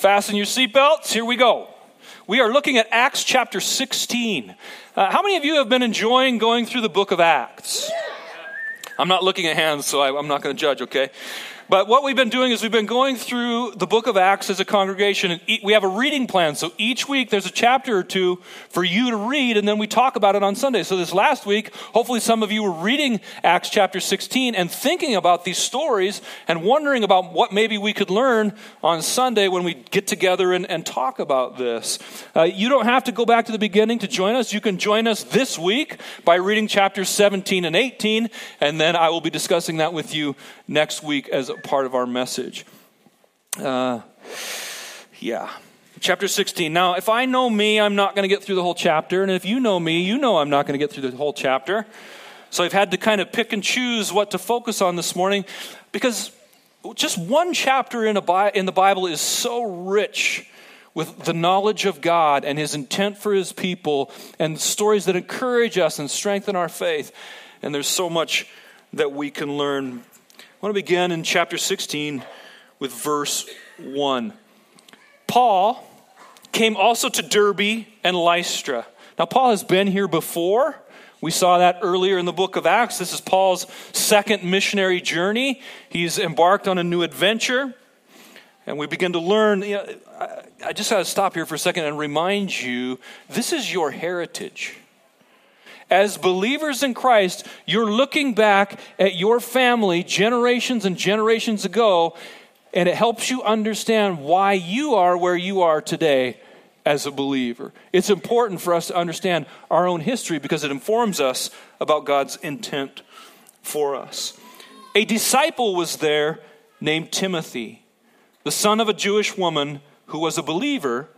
Fasten your seatbelts. Here we go. We are looking at Acts chapter 16. Uh, how many of you have been enjoying going through the book of Acts? I'm not looking at hands, so I, I'm not going to judge, okay? But what we've been doing is we've been going through the book of Acts as a congregation, and we have a reading plan. So each week there's a chapter or two for you to read, and then we talk about it on Sunday. So this last week, hopefully some of you were reading Acts chapter 16 and thinking about these stories and wondering about what maybe we could learn on Sunday when we get together and, and talk about this. Uh, you don't have to go back to the beginning to join us. You can join us this week by reading chapters 17 and 18, and then I will be discussing that with you next week as a part of our message. Uh, yeah. Chapter 16. Now, if I know me, I'm not going to get through the whole chapter. And if you know me, you know I'm not going to get through the whole chapter. So I've had to kind of pick and choose what to focus on this morning because just one chapter in, a, in the Bible is so rich with the knowledge of God and His intent for His people and stories that encourage us and strengthen our faith. And there's so much that we can learn I want to begin in chapter 16 with verse 1. Paul came also to Derbe and Lystra. Now, Paul has been here before. We saw that earlier in the book of Acts. This is Paul's second missionary journey. He's embarked on a new adventure. And we begin to learn. You know, I just got to stop here for a second and remind you this is your heritage as believers in Christ, you're looking back at your family generations and generations ago, and it helps you understand why you are where you are today as a believer. It's important for us to understand our own history because it informs us about God's intent for us. A disciple was there named Timothy, the son of a Jewish woman who was a believer,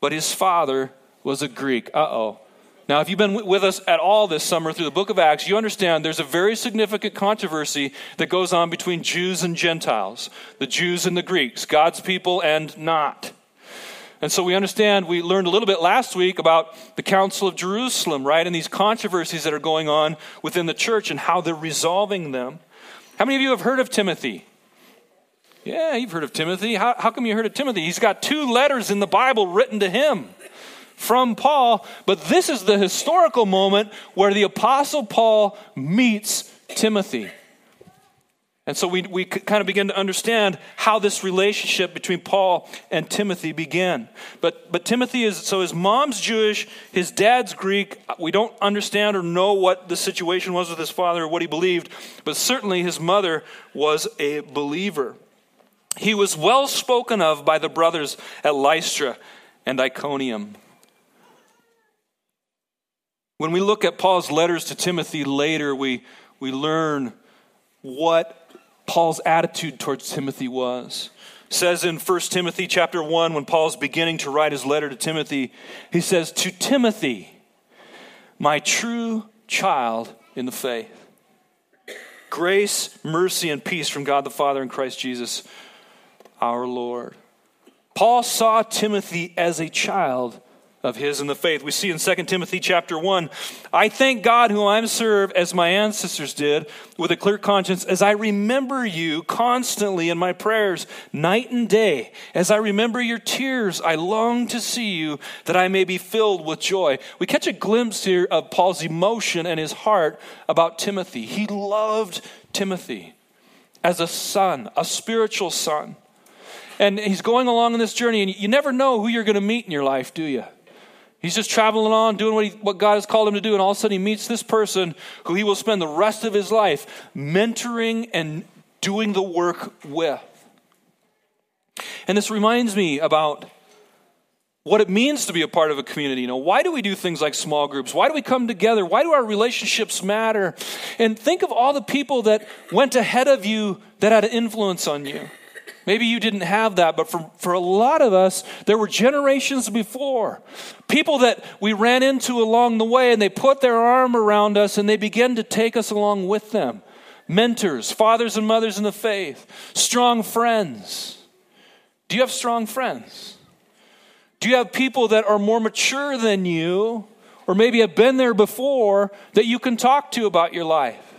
but his father was a Greek. Uh oh. Now, if you've been with us at all this summer through the book of Acts, you understand there's a very significant controversy that goes on between Jews and Gentiles, the Jews and the Greeks, God's people and not. And so we understand, we learned a little bit last week about the Council of Jerusalem, right? And these controversies that are going on within the church and how they're resolving them. How many of you have heard of Timothy? Yeah, you've heard of Timothy. How, how come you heard of Timothy? He's got two letters in the Bible written to him from Paul, but this is the historical moment where the Apostle Paul meets Timothy. And so we, we kind of begin to understand how this relationship between Paul and Timothy began. But, but Timothy is, so his mom's Jewish, his dad's Greek. We don't understand or know what the situation was with his father or what he believed, but certainly his mother was a believer. He was well spoken of by the brothers at Lystra and Iconium. When we look at Paul's letters to Timothy later, we, we learn what Paul's attitude towards Timothy was. It says in 1 Timothy chapter 1, when Paul's beginning to write his letter to Timothy, he says, To Timothy, my true child in the faith. Grace, mercy, and peace from God the Father and Christ Jesus our Lord. Paul saw Timothy as a child of his in the faith. We see in 2 Timothy chapter 1, I thank God whom I serve as my ancestors did with a clear conscience as I remember you constantly in my prayers night and day. As I remember your tears, I long to see you that I may be filled with joy. We catch a glimpse here of Paul's emotion and his heart about Timothy. He loved Timothy as a son, a spiritual son. And he's going along on this journey, and you never know who you're going to meet in your life, do you? He's just traveling on, doing what, he, what God has called him to do, and all of a sudden he meets this person who he will spend the rest of his life mentoring and doing the work with. And this reminds me about what it means to be a part of a community. You know, why do we do things like small groups? Why do we come together? Why do our relationships matter? And think of all the people that went ahead of you that had an influence on you. Maybe you didn't have that, but for, for a lot of us, there were generations before. People that we ran into along the way, and they put their arm around us and they began to take us along with them. Mentors, fathers and mothers in the faith, strong friends. Do you have strong friends? Do you have people that are more mature than you, or maybe have been there before, that you can talk to about your life?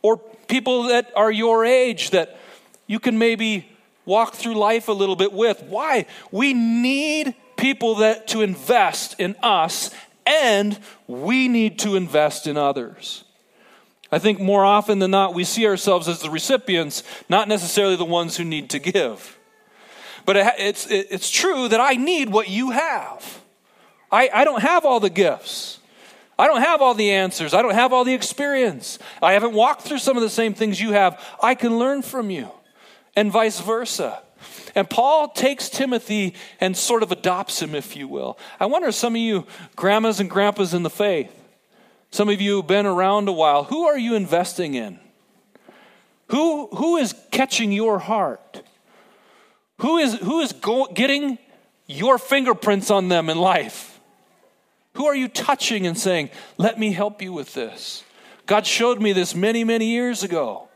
Or people that are your age that you can maybe walk through life a little bit with. Why? We need people that to invest in us and we need to invest in others. I think more often than not, we see ourselves as the recipients, not necessarily the ones who need to give. But it's, it's true that I need what you have. I, I don't have all the gifts. I don't have all the answers. I don't have all the experience. I haven't walked through some of the same things you have. I can learn from you, and vice versa. And Paul takes Timothy and sort of adopts him, if you will. I wonder, some of you grandmas and grandpas in the faith, some of you have been around a while, who are you investing in? Who, who is catching your heart? Who is, who is go, getting your fingerprints on them in life? Who are you touching and saying, Let me help you with this? God showed me this many, many years ago.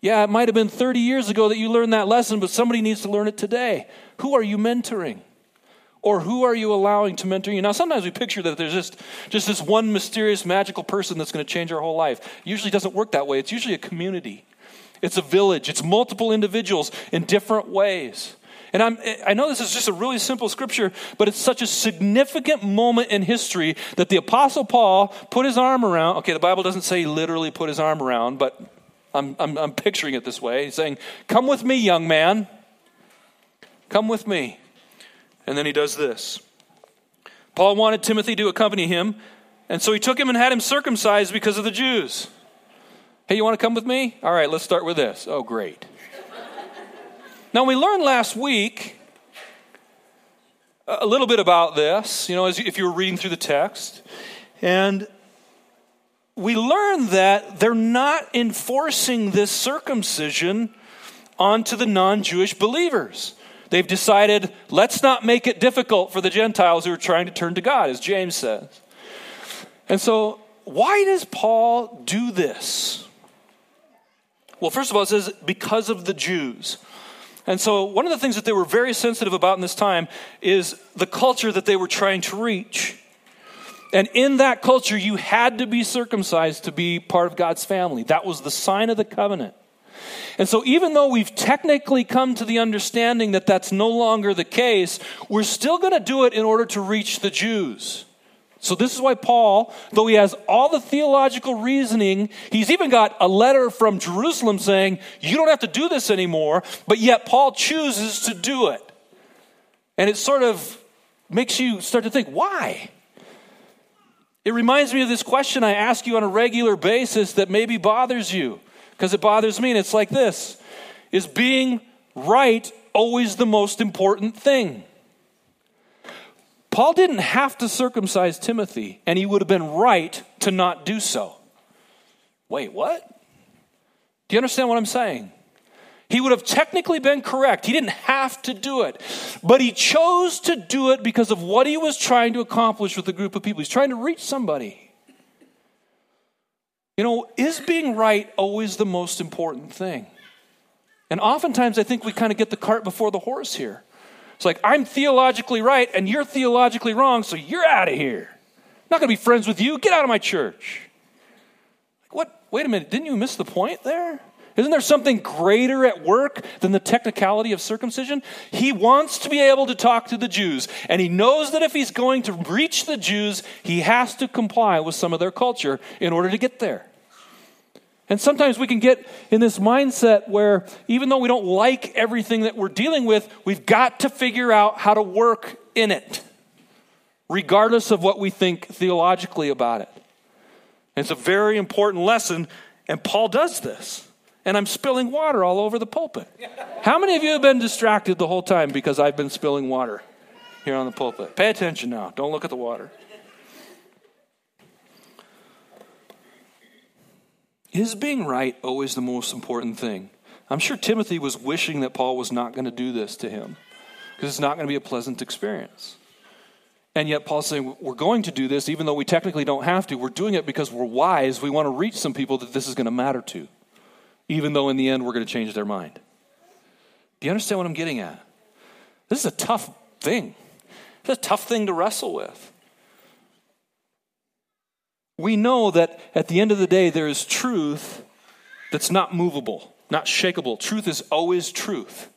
Yeah, it might have been 30 years ago that you learned that lesson, but somebody needs to learn it today. Who are you mentoring? Or who are you allowing to mentor you? Now, sometimes we picture that there's just, just this one mysterious, magical person that's going to change our whole life. It usually doesn't work that way. It's usually a community, it's a village, it's multiple individuals in different ways. And I'm, I know this is just a really simple scripture, but it's such a significant moment in history that the Apostle Paul put his arm around. Okay, the Bible doesn't say he literally put his arm around, but I'm, I'm, I'm picturing it this way. He's saying, Come with me, young man. Come with me. And then he does this. Paul wanted Timothy to accompany him, and so he took him and had him circumcised because of the Jews. Hey, you want to come with me? All right, let's start with this. Oh, great. now, we learned last week a little bit about this, you know, as if you were reading through the text. And we learn that they're not enforcing this circumcision onto the non Jewish believers. They've decided, let's not make it difficult for the Gentiles who are trying to turn to God, as James says. And so, why does Paul do this? Well, first of all, it says because of the Jews. And so, one of the things that they were very sensitive about in this time is the culture that they were trying to reach. And in that culture, you had to be circumcised to be part of God's family. That was the sign of the covenant. And so, even though we've technically come to the understanding that that's no longer the case, we're still going to do it in order to reach the Jews. So, this is why Paul, though he has all the theological reasoning, he's even got a letter from Jerusalem saying, You don't have to do this anymore, but yet Paul chooses to do it. And it sort of makes you start to think, Why? It reminds me of this question I ask you on a regular basis that maybe bothers you because it bothers me. And it's like this Is being right always the most important thing? Paul didn't have to circumcise Timothy, and he would have been right to not do so. Wait, what? Do you understand what I'm saying? He would have technically been correct. He didn't have to do it. But he chose to do it because of what he was trying to accomplish with a group of people. He's trying to reach somebody. You know, is being right always the most important thing? And oftentimes I think we kind of get the cart before the horse here. It's like, I'm theologically right and you're theologically wrong, so you're out of here. I'm not going to be friends with you. Get out of my church. What? Wait a minute. Didn't you miss the point there? Isn't there something greater at work than the technicality of circumcision? He wants to be able to talk to the Jews, and he knows that if he's going to reach the Jews, he has to comply with some of their culture in order to get there. And sometimes we can get in this mindset where even though we don't like everything that we're dealing with, we've got to figure out how to work in it, regardless of what we think theologically about it. And it's a very important lesson, and Paul does this. And I'm spilling water all over the pulpit. How many of you have been distracted the whole time because I've been spilling water here on the pulpit? Pay attention now. Don't look at the water. Is being right always the most important thing? I'm sure Timothy was wishing that Paul was not going to do this to him because it's not going to be a pleasant experience. And yet, Paul's saying, We're going to do this, even though we technically don't have to. We're doing it because we're wise. We want to reach some people that this is going to matter to, even though in the end we're going to change their mind. Do you understand what I'm getting at? This is a tough thing. It's a tough thing to wrestle with we know that at the end of the day, there is truth that's not movable, not shakable. Truth is always truth.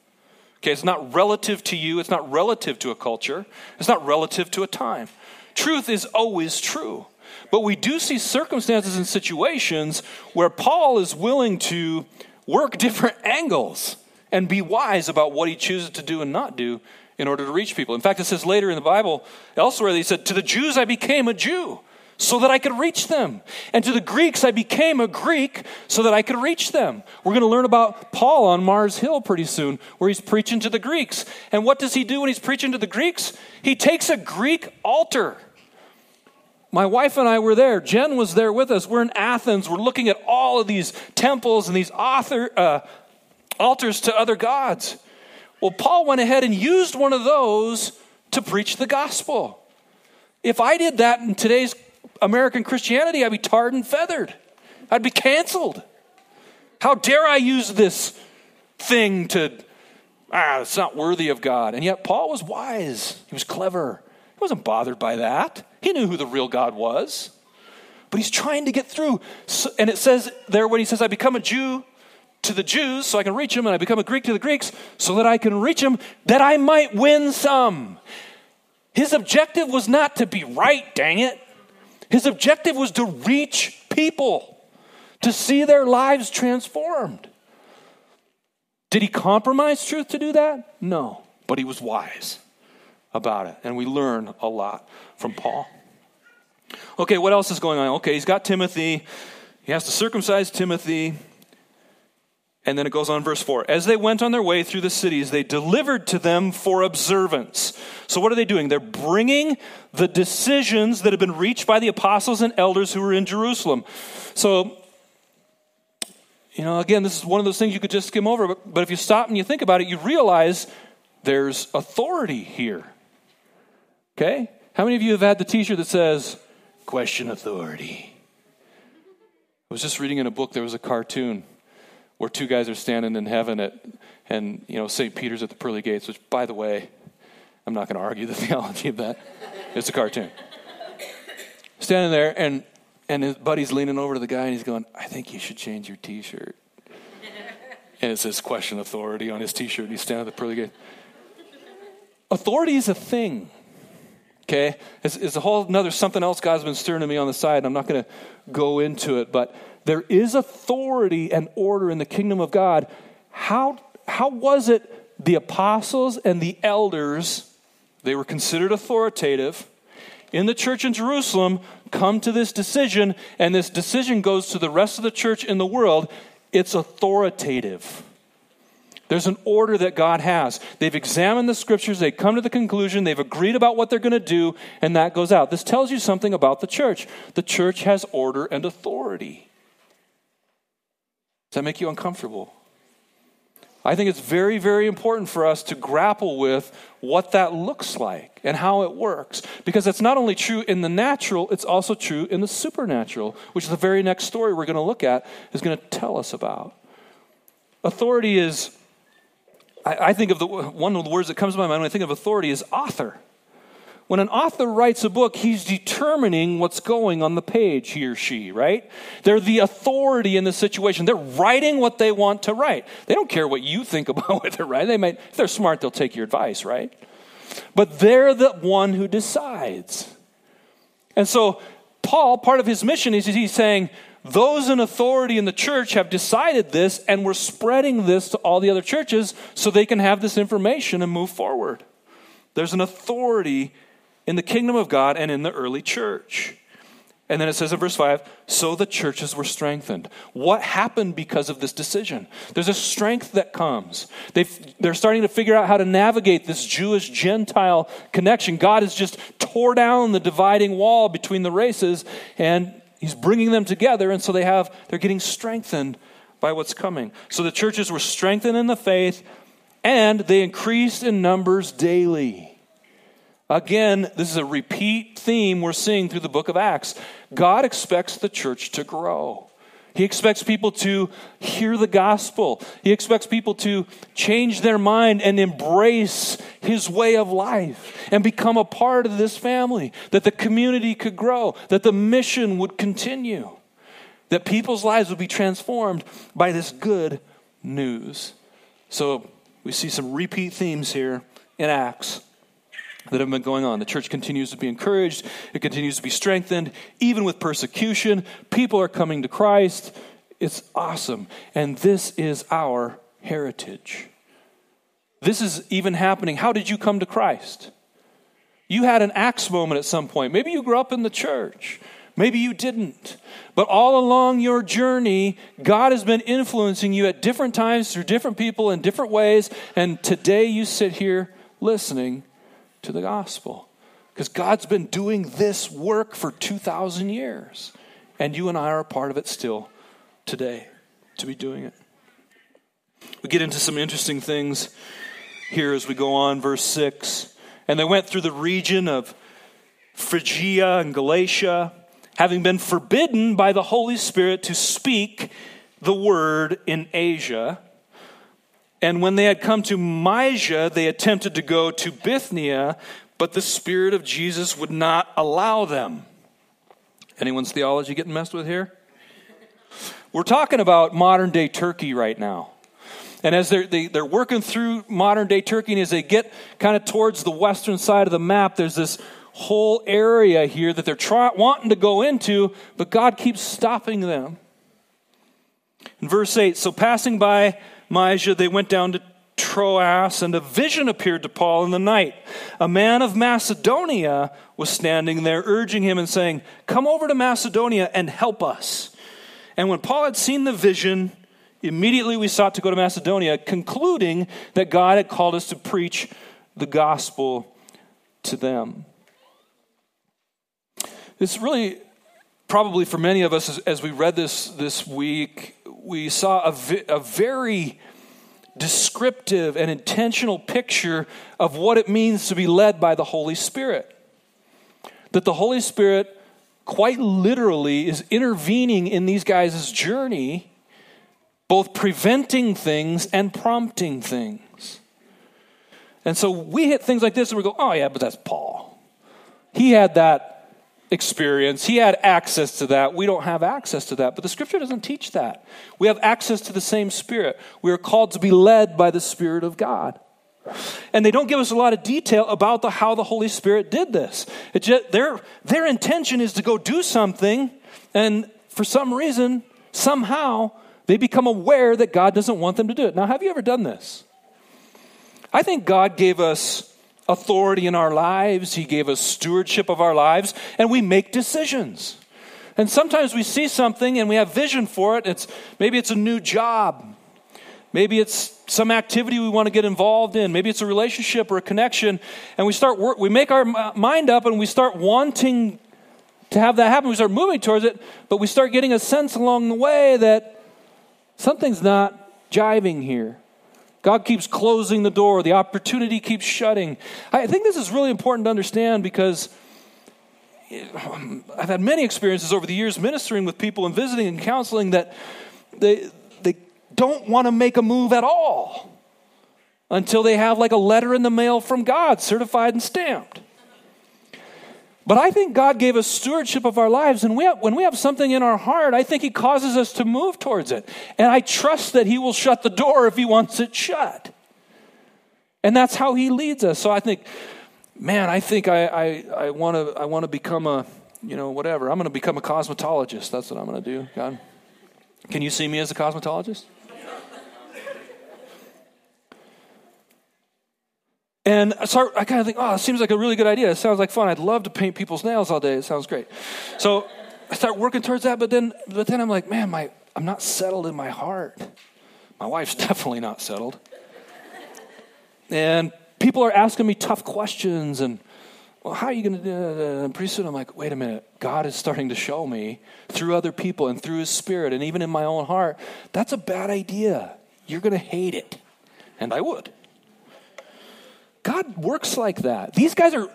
Okay, it's not relative to you, it's not relative to a culture, it's not relative to a time. Truth is always true. But we do see circumstances and situations where Paul is willing to work different angles and be wise about what he chooses to do and not do in order to reach people. In fact, it says later in the Bible, elsewhere, he said, To the Jews I became a Jew so that I could reach them. And to the Greeks, I became a Greek so that I could reach them. We're going to learn about Paul on Mars Hill pretty soon, where he's preaching to the Greeks. And what does he do when he's preaching to the Greeks? He takes a Greek altar. My wife and I were there. Jen was there with us. We're in Athens. We're looking at all of these temples and these author, uh, altars to other gods. Well, Paul went ahead and used one of those to preach the gospel. If I did that in today's American Christianity, I'd be tarred and feathered. I'd be canceled. How dare I use this thing to, ah, it's not worthy of God. And yet, Paul was wise, he was clever. He wasn't bothered by that. He knew who the real God was. But he's trying to get through. And it says there when he says, I become a Jew to the Jews so I can reach them, and I become a Greek to the Greeks so that I can reach them, that I might win some. His objective was not to be right, dang it. His objective was to reach people, to see their lives transformed. Did he compromise truth to do that? No, but he was wise about it. And we learn a lot from Paul. Okay, what else is going on? Okay, he's got Timothy. He has to circumcise Timothy. And then it goes on, verse 4. As they went on their way through the cities, they delivered to them for observance. So, what are they doing? They're bringing the decisions that have been reached by the apostles and elders who were in Jerusalem. So, you know, again, this is one of those things you could just skim over, but, but if you stop and you think about it, you realize there's authority here. Okay? How many of you have had the t shirt that says, question authority? I was just reading in a book, there was a cartoon where two guys are standing in heaven at, and you know, St. Peter's at the pearly gates, which, by the way, I'm not going to argue the theology of that. It's a cartoon. Standing there, and and his buddy's leaning over to the guy, and he's going, "I think you should change your T-shirt." And it says "Question Authority" on his T-shirt, and he's standing at the pearly gate. Authority is a thing. Okay, it's, it's a whole another something else God's been stirring to me on the side. I'm not going to go into it, but there is authority and order in the kingdom of God. How, how was it the apostles and the elders, they were considered authoritative in the church in Jerusalem, come to this decision, and this decision goes to the rest of the church in the world? It's authoritative. There's an order that God has. They've examined the scriptures, they come to the conclusion, they've agreed about what they're going to do, and that goes out. This tells you something about the church. The church has order and authority. Does that make you uncomfortable? I think it's very, very important for us to grapple with what that looks like and how it works. Because it's not only true in the natural, it's also true in the supernatural, which the very next story we're going to look at, is going to tell us about. Authority is, I, I think of the one of the words that comes to my mind when I think of authority is author. When an author writes a book, he's determining what's going on the page, he or she, right? They're the authority in the situation. They're writing what they want to write. They don't care what you think about what they're writing. They might, if they're smart, they'll take your advice, right? But they're the one who decides. And so, Paul, part of his mission is he's saying, those in authority in the church have decided this, and we're spreading this to all the other churches so they can have this information and move forward. There's an authority in the kingdom of God and in the early church. And then it says in verse 5 so the churches were strengthened. What happened because of this decision? There's a strength that comes. they they're starting to figure out how to navigate this Jewish Gentile connection. God has just tore down the dividing wall between the races and he's bringing them together. And so they have, they're getting strengthened by what's coming. So the churches were strengthened in the faith and they increased in numbers daily. Again, this is a repeat theme we're seeing through the book of Acts. God expects the church to grow. He expects people to hear the gospel. He expects people to change their mind and embrace his way of life and become a part of this family, that the community could grow, that the mission would continue, that people's lives would be transformed by this good news. So, We see some repeat themes here in Acts that have been going on. The church continues to be encouraged, it continues to be strengthened, even with persecution. People are coming to Christ. It's awesome. And this is our heritage. This is even happening. How did you come to Christ? You had an Acts moment at some point. Maybe you grew up in the church. Maybe you didn't. But all along your journey, God has been influencing you at different times through different people in different ways. And today you sit here listening to the gospel. Because God's been doing this work for 2,000 years. And you and I are a part of it still today to be doing it. We get into some interesting things here as we go on, verse 6. And they went through the region of Phrygia and Galatia, having been forbidden by the Holy Spirit to speak the word in Asia. And when they had come to Mysia, they attempted to go to Bithynia, but the Spirit of Jesus would not allow them. Anyone's theology getting messed with here? We're talking about modern day Turkey right now. And as they're, they, they are working through modern day Turkey, and as they get kind of towards the western side of the map, there's this whole area here that they're try, wanting to go into, but God keeps stopping them. In verse 8, so passing by Mysia, they went down to Troas, and a vision appeared to Paul in the night. A man of Macedonia was standing there, urging him and saying, Come over to Macedonia and help us. And when Paul had seen the vision, immediately we sought to go to Macedonia, concluding that God had called us to preach the gospel to them. It's really probably for many of us as, as we read this this week we saw a, vi- a very descriptive and intentional picture of what it means to be led by the Holy Spirit. That the Holy Spirit quite literally is intervening in these guys' journey, both preventing things and prompting things. And so we hit things like this and we go, oh, yeah, but that's Paul. He had that experience. He had access to that. We don't have access to that. But the scripture doesn't teach that. We have access to the same spirit. We are called to be led by the Spirit of God. And they don't give us a lot of detail about the, how the Holy Spirit did this. Just, their, their intention is to go do something, and for some reason, somehow, they become aware that God doesn't want them to do it. Now, have you ever done this? I think God gave us authority in our lives, He gave us stewardship of our lives, and we make decisions. And sometimes we see something and we have vision for it. It's maybe it's a new job. Maybe it's some activity we want to get involved in. Maybe it's a relationship or a connection. And we start work, we make our mind up and we start wanting to have that happen. We start moving towards it, but we start getting a sense along the way that something's not jiving here. God keeps closing the door, the opportunity keeps shutting. I think this is really important to understand because eh, I've had many experiences over the years ministering with people and visiting and counseling that they, they don't want to make a move at all until they have like a letter in the mail from God, certified and stamped. But I think God gave us stewardship of our lives, and we have, when we have something in our heart, I think He causes us to move towards it. And I trust that He will shut the door if He wants it shut. And that's how He leads us. So I think, man, I think I, I, I want to I wanna become a, you know, whatever. I'm going to become a cosmetologist. That's what I'm going to do, God. Can you see me as a cosmetologist? And so I kind of think, oh, it seems like a really good idea. It sounds like fun. I'd love to paint people's nails all day. It sounds great. So I start working towards that, but then, but then I'm like, man, my, I'm not settled in my heart. My wife's definitely not settled. And people are asking me tough questions and, well, how are you going to do it? And pretty soon I'm like, wait a minute. God is starting to show me through other people and through his spirit and even in my own heart, that's a bad idea. You're going to hate it. And I would. God works like that. These guys are,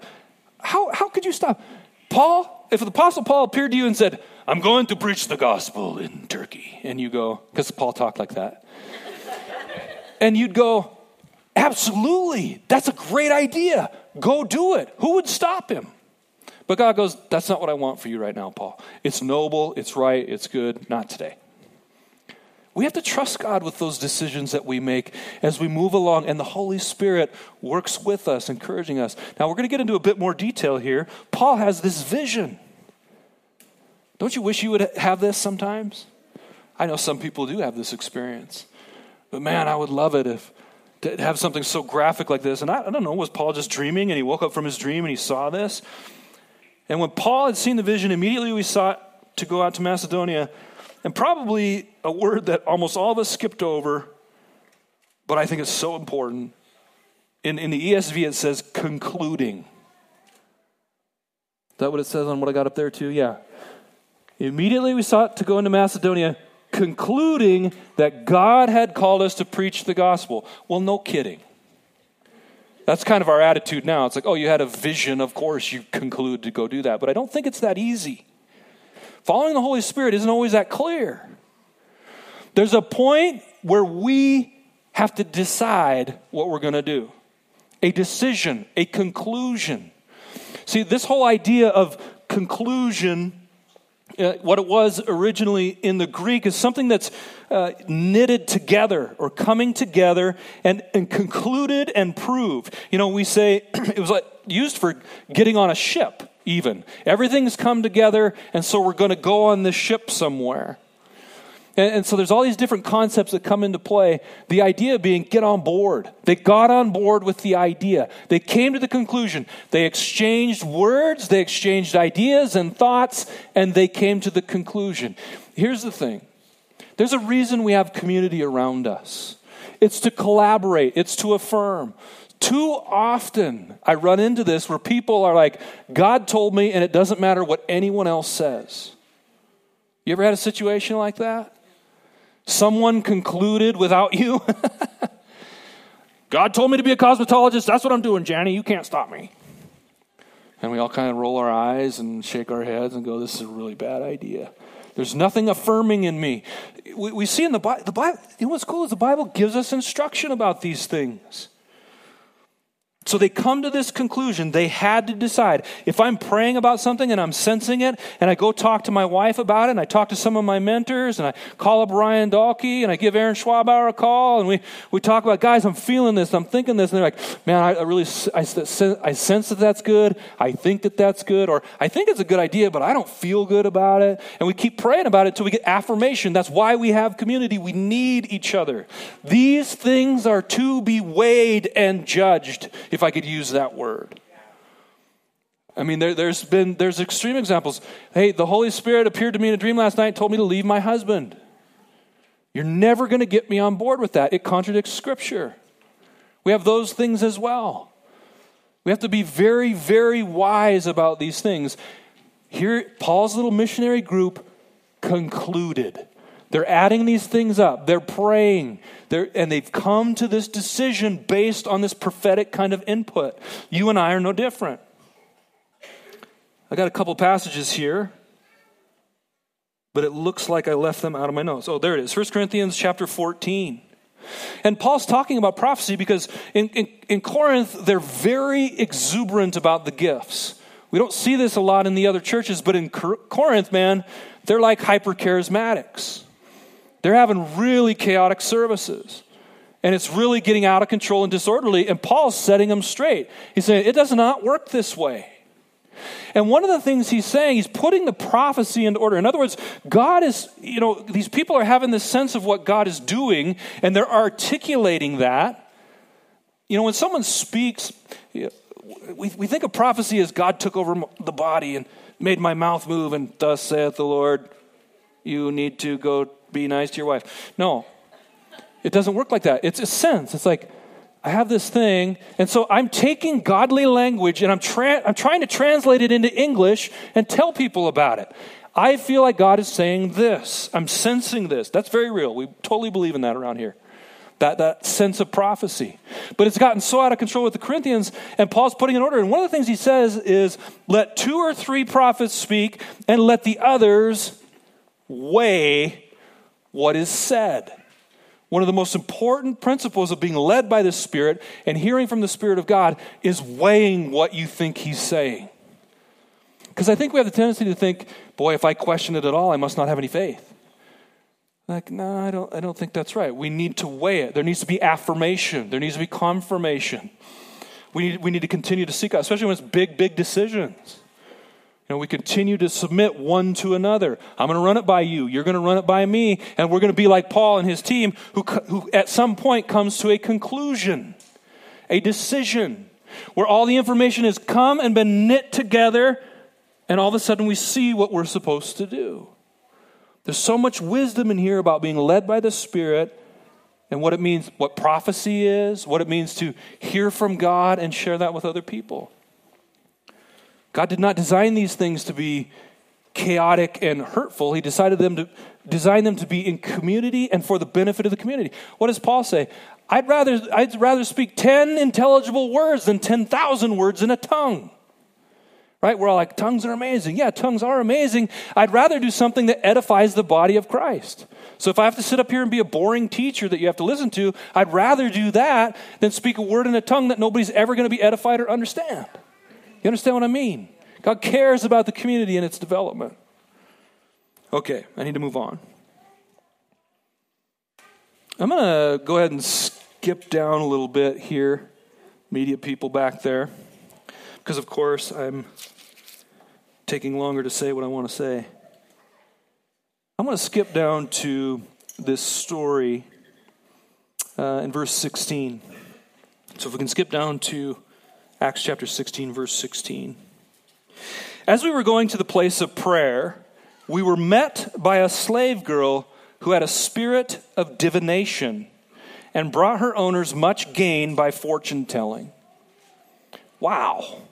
how, how could you stop? Paul, if the Apostle Paul appeared to you and said, I'm going to preach the gospel in Turkey, and you go, because Paul talked like that, and you'd go, absolutely, that's a great idea. Go do it. Who would stop him? But God goes, That's not what I want for you right now, Paul. It's noble, it's right, it's good, not today. We have to trust God with those decisions that we make as we move along, and the Holy Spirit works with us, encouraging us. Now, we're going to get into a bit more detail here. Paul has this vision. Don't you wish you would have this sometimes? I know some people do have this experience. But man, I would love it if to have something so graphic like this. And I, I don't know, was Paul just dreaming and he woke up from his dream and he saw this? And when Paul had seen the vision, immediately we sought to go out to Macedonia. And probably a word that almost all of us skipped over, but I think it's so important. In, in the ESV, it says concluding. Is that what it says on what I got up there, too? Yeah. Immediately we sought to go into Macedonia, concluding that God had called us to preach the gospel. Well, no kidding. That's kind of our attitude now. It's like, oh, you had a vision, of course you conclude to go do that. But I don't think it's that easy. Following the Holy Spirit isn't always that clear. There's a point where we have to decide what we're going to do a decision, a conclusion. See, this whole idea of conclusion uh, what it was originally in the Greek is something that's uh, knitted together or coming together and, and concluded and proved. You know, we say it was like used for getting on a ship, even. Everything's come together, and so we're going to go on this ship somewhere. And, and, so there's all these different concepts that come into play. The idea being get on board. They got on board with the idea. They came to the conclusion. They exchanged words, they exchanged ideas and thoughts, and they came to the conclusion. Here's the thing there's a reason we have community around us it's to collaborate, it's to affirm. Too often, I run into this where people are like, God told me, and it doesn't matter what anyone else says. You ever had a situation like that? someone concluded without you? God told me to be a cosmetologist. That's what I'm doing, Janny. You can't stop me. And we all kind of roll our eyes and shake our heads and go, This is a really bad idea. There's nothing affirming in me. We, we see in the Bible, the Bible, you know what's cool is the Bible gives us instruction about these things. So they come to this conclusion. They had to decide. If I'm praying about something and I'm sensing it, and I go talk to my wife about it, and I talk to some of my mentors, and I call up Ryan Dalkey, and I give Aaron Schwabauer a call, and we, we talk about, guys, I'm feeling this, I'm thinking this, and they're like, man, I, I really, I, I sense that that's good, I think that that's good, or I think it's a good idea, but I don't feel good about it. And we keep praying about it until we get affirmation. That's why we have community. We need each other. These things are to be weighed and judged if I could use that word. I mean, there, has been there's extreme examples. Hey, the Holy Spirit appeared to me in a dream last night told me to leave my husband. You're never going to get me on board with that. It contradicts Scripture. We have those things as well. We have to be very, very wise about these things. Here, Paul's little missionary group concluded they're adding these things up. They're praying. They're, and they've come to this decision based on this prophetic kind of input. You and I are no different. I got a couple passages here, but it looks like I left them out of my notes. Oh, there it is 1 Corinthians chapter 14. And Paul's talking about prophecy because in, in, in Corinth, they're very exuberant about the gifts. We don't see this a lot in the other churches, but in Corinth, man, they're like hyper charismatics. They're having really chaotic services. And it's really getting out of control and disorderly. And Paul's setting them straight. He's saying, it does not work this way. And one of the things he's saying, he's putting the prophecy into order. In other words, God is, you know, these people are having this sense of what God is doing, and they're articulating that. You know, when someone speaks, we, we think of prophecy as God took over the body and made my mouth move, and thus saith the Lord, you need to go be nice to your wife. No, it doesn't work like that. It's a sense. It's like, I have this thing, and so I'm taking godly language and I'm, tra- I'm trying to translate it into English and tell people about it. I feel like God is saying this. I'm sensing this. That's very real. We totally believe in that around here. That, that sense of prophecy. But it's gotten so out of control with the Corinthians, and Paul's putting in order. And one of the things he says is let two or three prophets speak, and let the others weigh what is said. One of the most important principles of being led by the Spirit and hearing from the Spirit of God is weighing what you think He's saying. Because I think we have the tendency to think, boy, if I question it at all, I must not have any faith. Like, no, I don't, I don't think that's right. We need to weigh it. There needs to be affirmation, there needs to be confirmation. We need, we need to continue to seek out, especially when it's big, big decisions. You know, we continue to submit one to another. I'm going to run it by you. You're going to run it by me. And we're going to be like Paul and his team, who, who at some point comes to a conclusion, a decision, where all the information has come and been knit together, and all of a sudden we see what we're supposed to do. There's so much wisdom in here about being led by the Spirit and what it means, what prophecy is, what it means to hear from God and share that with other people. God did not design these things to be chaotic and hurtful. He decided them to design them to be in community and for the benefit of the community. What does Paul say? I'd rather, I'd rather speak 10 intelligible words than 10,000 words in a tongue right? We're all like, tongues are amazing. Yeah, tongues are amazing. I'd rather do something that edifies the body of Christ. So if I have to sit up here and be a boring teacher that you have to listen to, I'd rather do that than speak a word in a tongue that nobody's ever going to be edified or understand. You understand what I mean? God cares about the community and its development. Okay, I need to move on. I'm going to go ahead and skip down a little bit here, media people back there, because of course I'm taking longer to say what I want to say. I'm going to skip down to this story uh, in verse 16. So if we can skip down to Acts chapter 16, verse 16. As we were going to the place of prayer, we were met by a slave girl who had a spirit of divination and brought her owners much gain by fortune telling. Wow.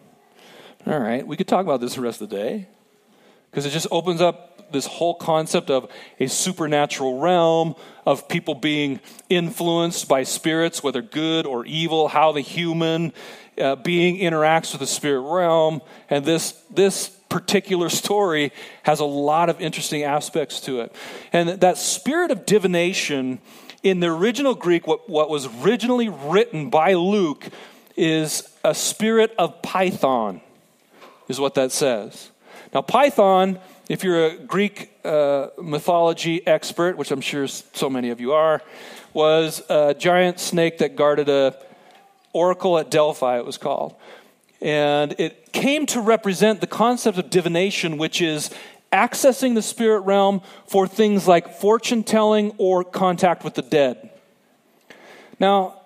All right, we could talk about this the rest of the day because it just opens up this whole concept of a supernatural realm, of people being influenced by spirits, whether good or evil, how the human uh, being interacts with the spirit realm. And this, this particular story has a lot of interesting aspects to it. And that spirit of divination in the original Greek, what, what was originally written by Luke, is a spirit of Python is what that says. Now, Python, if you're a Greek uh, mythology expert, which I'm sure so many of you are, was a giant snake that guarded a oracle at Delphi, it was called. And it came to represent the concept of divination, which is accessing the spirit realm for things like fortune telling or contact with the dead. Now,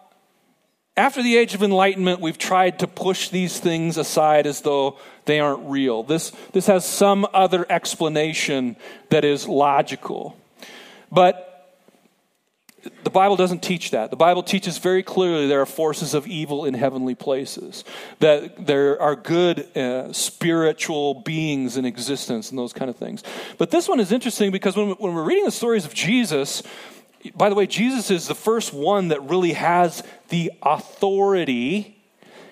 after the age of enlightenment, we've tried to push these things aside as though they aren't real. This, this has some other explanation that is logical. But the Bible doesn't teach that. The Bible teaches very clearly there are forces of evil in heavenly places, that there are good uh, spiritual beings in existence and those kind of things. But this one is interesting because when, when we're reading the stories of Jesus, by the way, Jesus is the first one that really has the authority.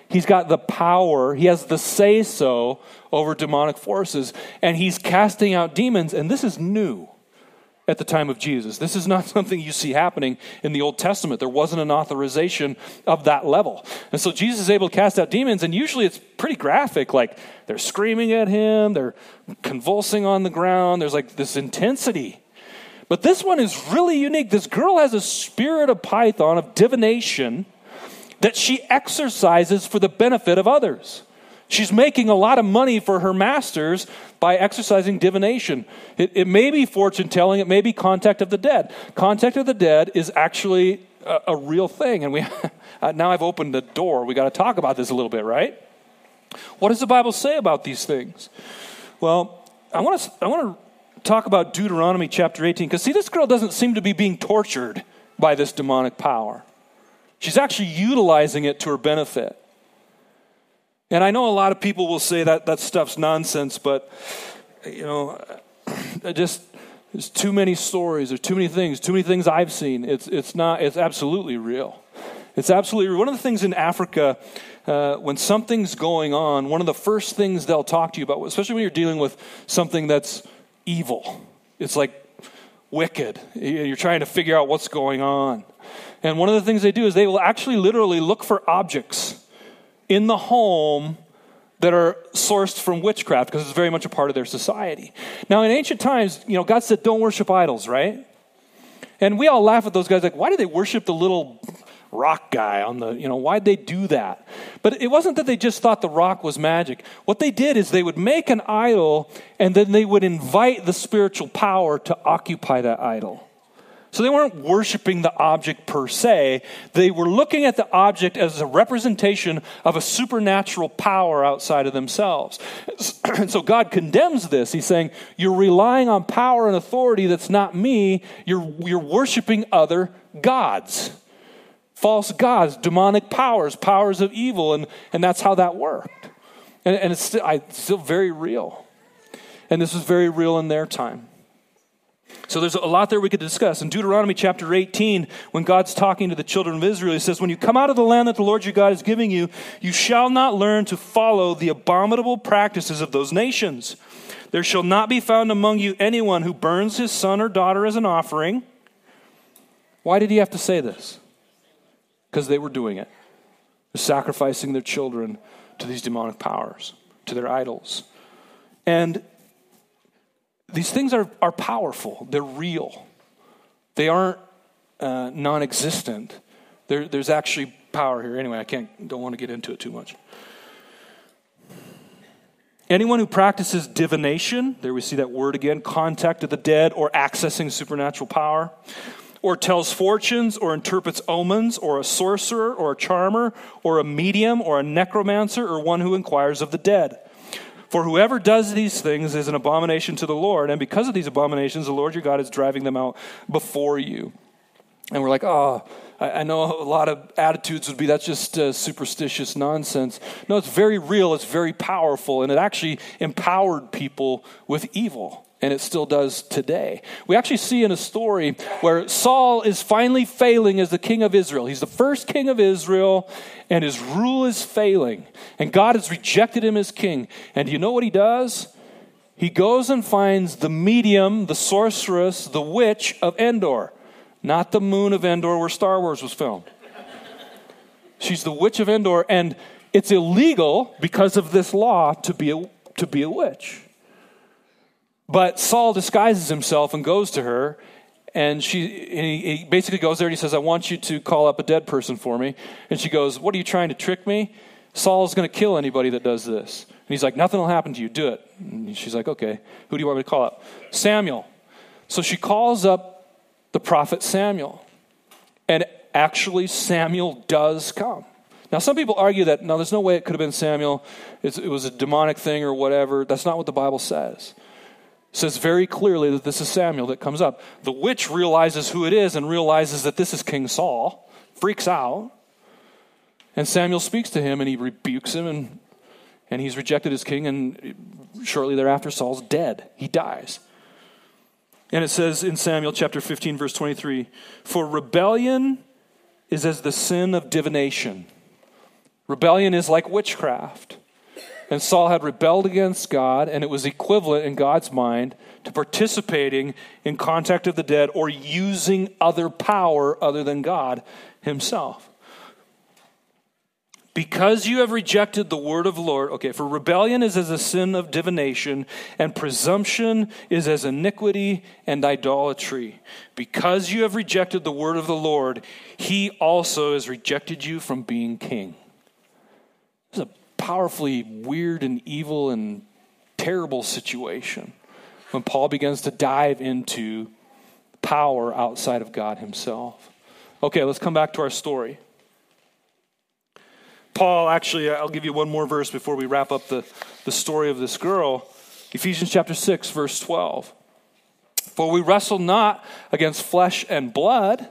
He's got the power, he has the say so over demonic forces, and he's casting out demons, and this is new at the time of Jesus. This is not something you see happening in the Old Testament. There wasn't an authorization of that level. And so Jesus is able to cast out demons, and usually it's pretty graphic. Like they're screaming at him, they're convulsing on the ground, there's like this intensity. But this one is really unique. This girl has a spirit of Python, of divination, that she exercises for the benefit of others. She's making a lot of money for her masters by exercising divination. It, it may be fortune telling, it may be contact of the dead. Contact of the dead is actually a, a real thing. And we, uh, now I've opened the door. We got to talk about this a little bit, right? What does the Bible say about these things? Well, I want to, I want to talk about Deuteronomy chapter 18, because see, this girl doesn't seem to be being tortured by this demonic power. She's actually utilizing it to her benefit. And I know a lot of people will say that that stuff's nonsense, but, you know, just there's too many stories, there's too many things, too many things I've seen. It's, it's not, it's absolutely real. It's absolutely real. One of the things in Africa, uh, when something's going on, one of the first things they'll talk to you about, especially when you're dealing with something that's evil. It's like wicked. You're trying to figure out what's going on. And one of the things they do is they will actually literally look for objects in the home that are sourced from witchcraft because it's very much a part of their society. Now, in ancient times, you know, God said, don't worship idols, right? And we all laugh at those guys like, why do they worship the little rock guy on the, you know, why'd they do that? But it wasn't that they just thought the rock was magic. What they did is they would make an idol and then they would invite the spiritual power to occupy that idol. So they weren't worshiping the object per se. They were looking at the object as a representation of a supernatural power outside of themselves. And so God condemns this. He's saying, You're relying on power and authority that's not me. You're, you're worshiping other gods, false gods, demonic powers, powers of evil. And, and that's how that worked. And, and it's, still, I, it's still very real. And this was very real in their time. So there's a lot there we could discuss. In Deuteronomy chapter 18, when God's talking to the children of Israel, he says, When you come out of the land that the Lord your God is giving you, you shall not learn to follow the abominable practices of those nations. There shall not be found among you anyone who burns his son or daughter as an offering. Why did he have to say this? Because they were doing it. Sacrificing their children to these demonic powers, to their idols. And these things are, are powerful, they're real, they aren't uh, non existent. There, there's actually power here. Anyway, I can't, don't want to get into it too much. Anyone who practices divination, there we see that word again, contact of the dead or accessing supernatural power, or tells fortunes or interprets omens, or a sorcerer or a charmer, or a medium or a necromancer, or one who inquires of the dead. For whoever does these things is an abomination to the Lord, and because of these abominations, the Lord your God is driving them out before you. And we're like, oh, I, know a lot of attitudes would be that's just uh, superstitious nonsense. No, it's very real, it's very powerful, and it actually empowered people with evil and it still does today. We actually see in a story where Saul is finally failing as the king of Israel. He's the first king of Israel, and his rule is failing. And God has rejected him as king. And you know what he does? He goes and finds the medium, the sorceress, the witch of Endor, not the moon of Endor where Star Wars was filmed. She's the witch of Endor, and it's illegal because of this law to be a, to be a witch. But Saul disguises himself and goes to her, and she and he, he, basically goes there and he says, "I want you to call up a dead person for me." And she goes, "What are you trying to trick me? Saul's going to kill anybody that does this." And he's like, "Nothing will happen to you. Do it." And she's like, "Okay. Who do you want me to call up?" Samuel. So she calls up the prophet Samuel, and actually Samuel does come. Now, some people argue that no, there's no way it could have been Samuel. It's, it was a demonic thing or whatever. That's not what the Bible says says very clearly that this is Samuel that comes up. The witch realizes who it is and realizes that this is King Saul, freaks out. And Samuel speaks to him and he rebukes him and, and he's rejected as king. And shortly thereafter, Saul's dead. He dies. And it says in Samuel chapter 15, verse 23 For rebellion is as the sin of divination. Rebellion is like witchcraft. And Saul had rebelled against God, and it was equivalent in God's mind to participating in contact of the dead or using other power other than God himself. Because you have rejected the word of the Lord, okay, for rebellion is as a sin of divination, and presumption is as iniquity and idolatry. Because you have rejected the word of the Lord, he also has rejected you from being king. This is a powerfully weird and evil and terrible situation when Paul begins to dive into power outside of God himself. Okay, let's come back to our story. Paul, actually, uh, I'll give you one more verse before we wrap up the, the story of this girl. Ephesians chapter 6, verse 12. For we wrestle not against flesh and blood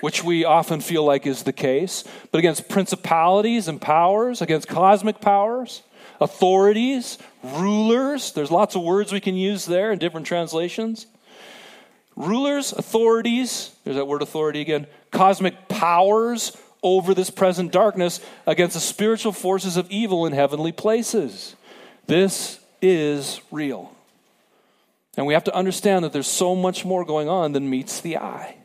which we often feel like is the case, but against principalities and powers, against cosmic powers, authorities, rulers. There's lots of words we can use there in different translations. Rulers, authorities, there's that word authority again, cosmic powers over this present darkness against the spiritual forces of evil in heavenly places. This is real. And we have to understand that there's so much more going on than meets the eye.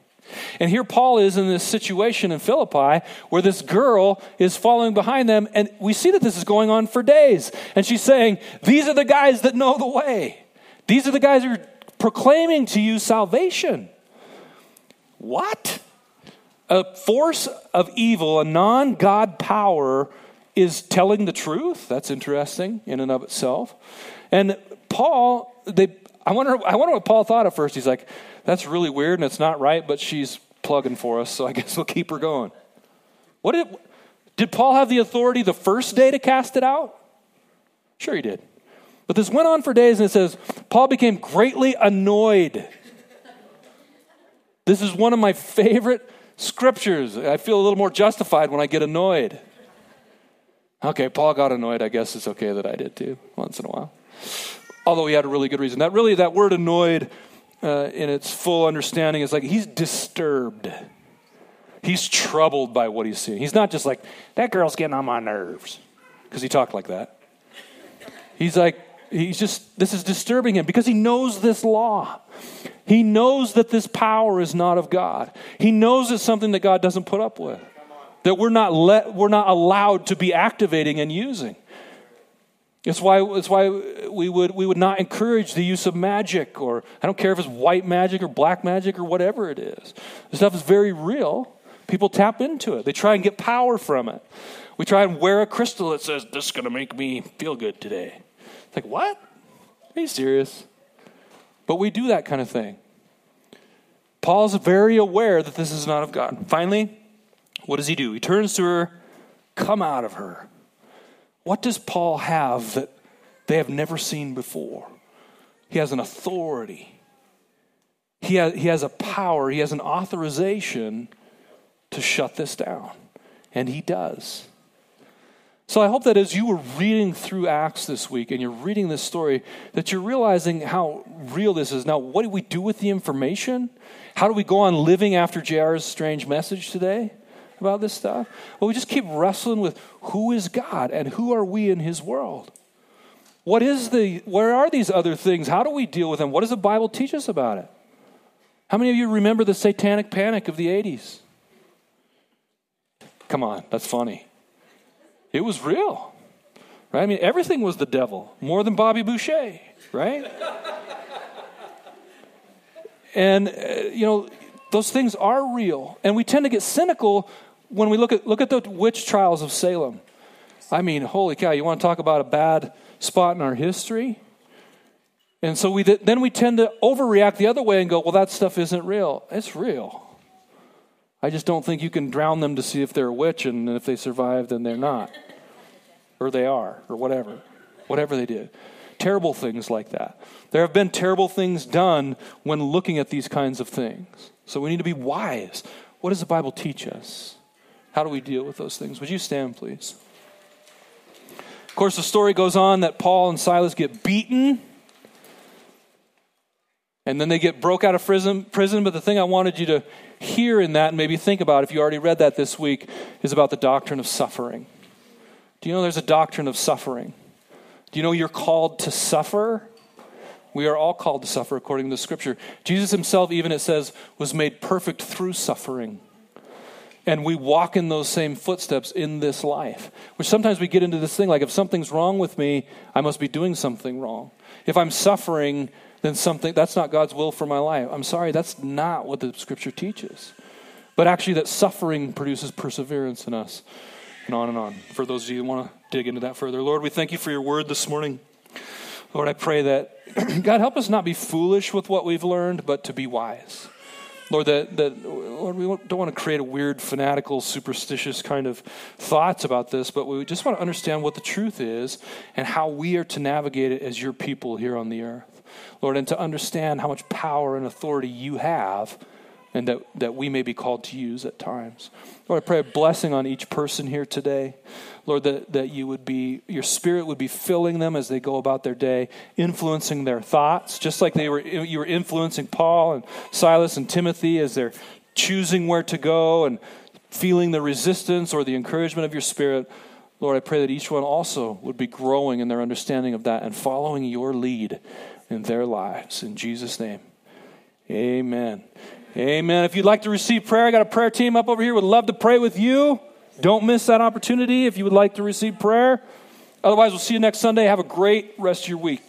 And here Paul is in this situation in Philippi where this girl is following behind them, and we see that this is going on for days. And she's saying, These are the guys that know the way. These are the guys who are proclaiming to you salvation. What? A force of evil, a non God power, is telling the truth? That's interesting in and of itself. And Paul, they, I, wonder, I wonder what Paul thought at first. He's like, that's really weird and it's not right, but she's plugging for us, so I guess we'll keep her going. What did, did Paul have the authority the first day to cast it out? Sure, he did. But this went on for days, and it says, Paul became greatly annoyed. This is one of my favorite scriptures. I feel a little more justified when I get annoyed. Okay, Paul got annoyed. I guess it's okay that I did too, once in a while. Although he had a really good reason. That really, that word annoyed uh, in its full understanding is like he's disturbed. He's troubled by what he's seeing. He's not just like, that girl's getting on my nerves, because he talked like that. He's like, he's just, this is disturbing him because he knows this law. He knows that this power is not of God. He knows it's something that God doesn't put up with, that we're not, let, we're not allowed to be activating and using. It's why, it's why we, would, we would not encourage the use of magic, or I don't care if it's white magic or black magic or whatever it is. This stuff is very real. People tap into it, they try and get power from it. We try and wear a crystal that says, This is going to make me feel good today. It's like, what? Are you serious? But we do that kind of thing. Paul's very aware that this is not of God. Finally, what does he do? He turns to her, come out of her. What does Paul have that they have never seen before? He has an authority, he has, he has a power, he has an authorization to shut this down. And he does. So I hope that as you were reading through Acts this week and you're reading this story, that you're realizing how real this is. Now, what do we do with the information? How do we go on living after JR's strange message today about this stuff? Well, we just keep wrestling with who is God and who are we in his world? What is the where are these other things? How do we deal with them? What does the Bible teach us about it? How many of you remember the satanic panic of the 80s? Come on, that's funny. It was real. Right? I mean, everything was the devil, more than Bobby Boucher, right? and, uh, you know, those things are real. And we tend to get cynical when we look at, look at the witch trials of Salem. I mean, holy cow, you want to talk about a bad spot in our history? And so we then we tend to overreact the other way and go, well, that stuff isn't real. It's real. I just don't think you can drown them to see if they're a witch, and if they survive, then they're not. Or they are, or whatever. Whatever they did. Terrible things like that. There have been terrible things done when looking at these kinds of things. So we need to be wise. What does the Bible teach us? How do we deal with those things? Would you stand, please? Of course, the story goes on that Paul and Silas get beaten and then they get broke out of prison. But the thing I wanted you to hear in that and maybe think about, if you already read that this week, is about the doctrine of suffering. Do you know there's a doctrine of suffering? Do you know you're called to suffer? We are all called to suffer according to the scripture. Jesus himself, even it says, was made perfect through suffering. And we walk in those same footsteps in this life. Which sometimes we get into this thing like, if something's wrong with me, I must be doing something wrong. If I'm suffering, then something that's not God's will for my life. I'm sorry, that's not what the scripture teaches. But actually, that suffering produces perseverance in us, and on and on. For those of you who want to dig into that further, Lord, we thank you for your word this morning. Lord, I pray that God help us not be foolish with what we've learned, but to be wise. Lord, that, that Lord, we don't want to create a weird, fanatical, superstitious kind of thoughts about this, but we just want to understand what the truth is and how we are to navigate it as your people here on the earth. Lord, and to understand how much power and authority you have and that, that we may be called to use at times. Lord, I pray a blessing on each person here today. Lord, that, that you would be, your spirit would be filling them as they go about their day, influencing their thoughts, just like they were, you were influencing Paul and Silas and Timothy as they're choosing where to go and feeling the resistance or the encouragement of your spirit. Lord, I pray that each one also would be growing in their understanding of that and following your lead in their lives. In Jesus' name, amen. Amen. If you'd like to receive prayer, I got a prayer team up over here. Would love to pray with you. Don't miss that opportunity if you would like to receive prayer. Otherwise, we'll see you next Sunday. Have a great rest of your week.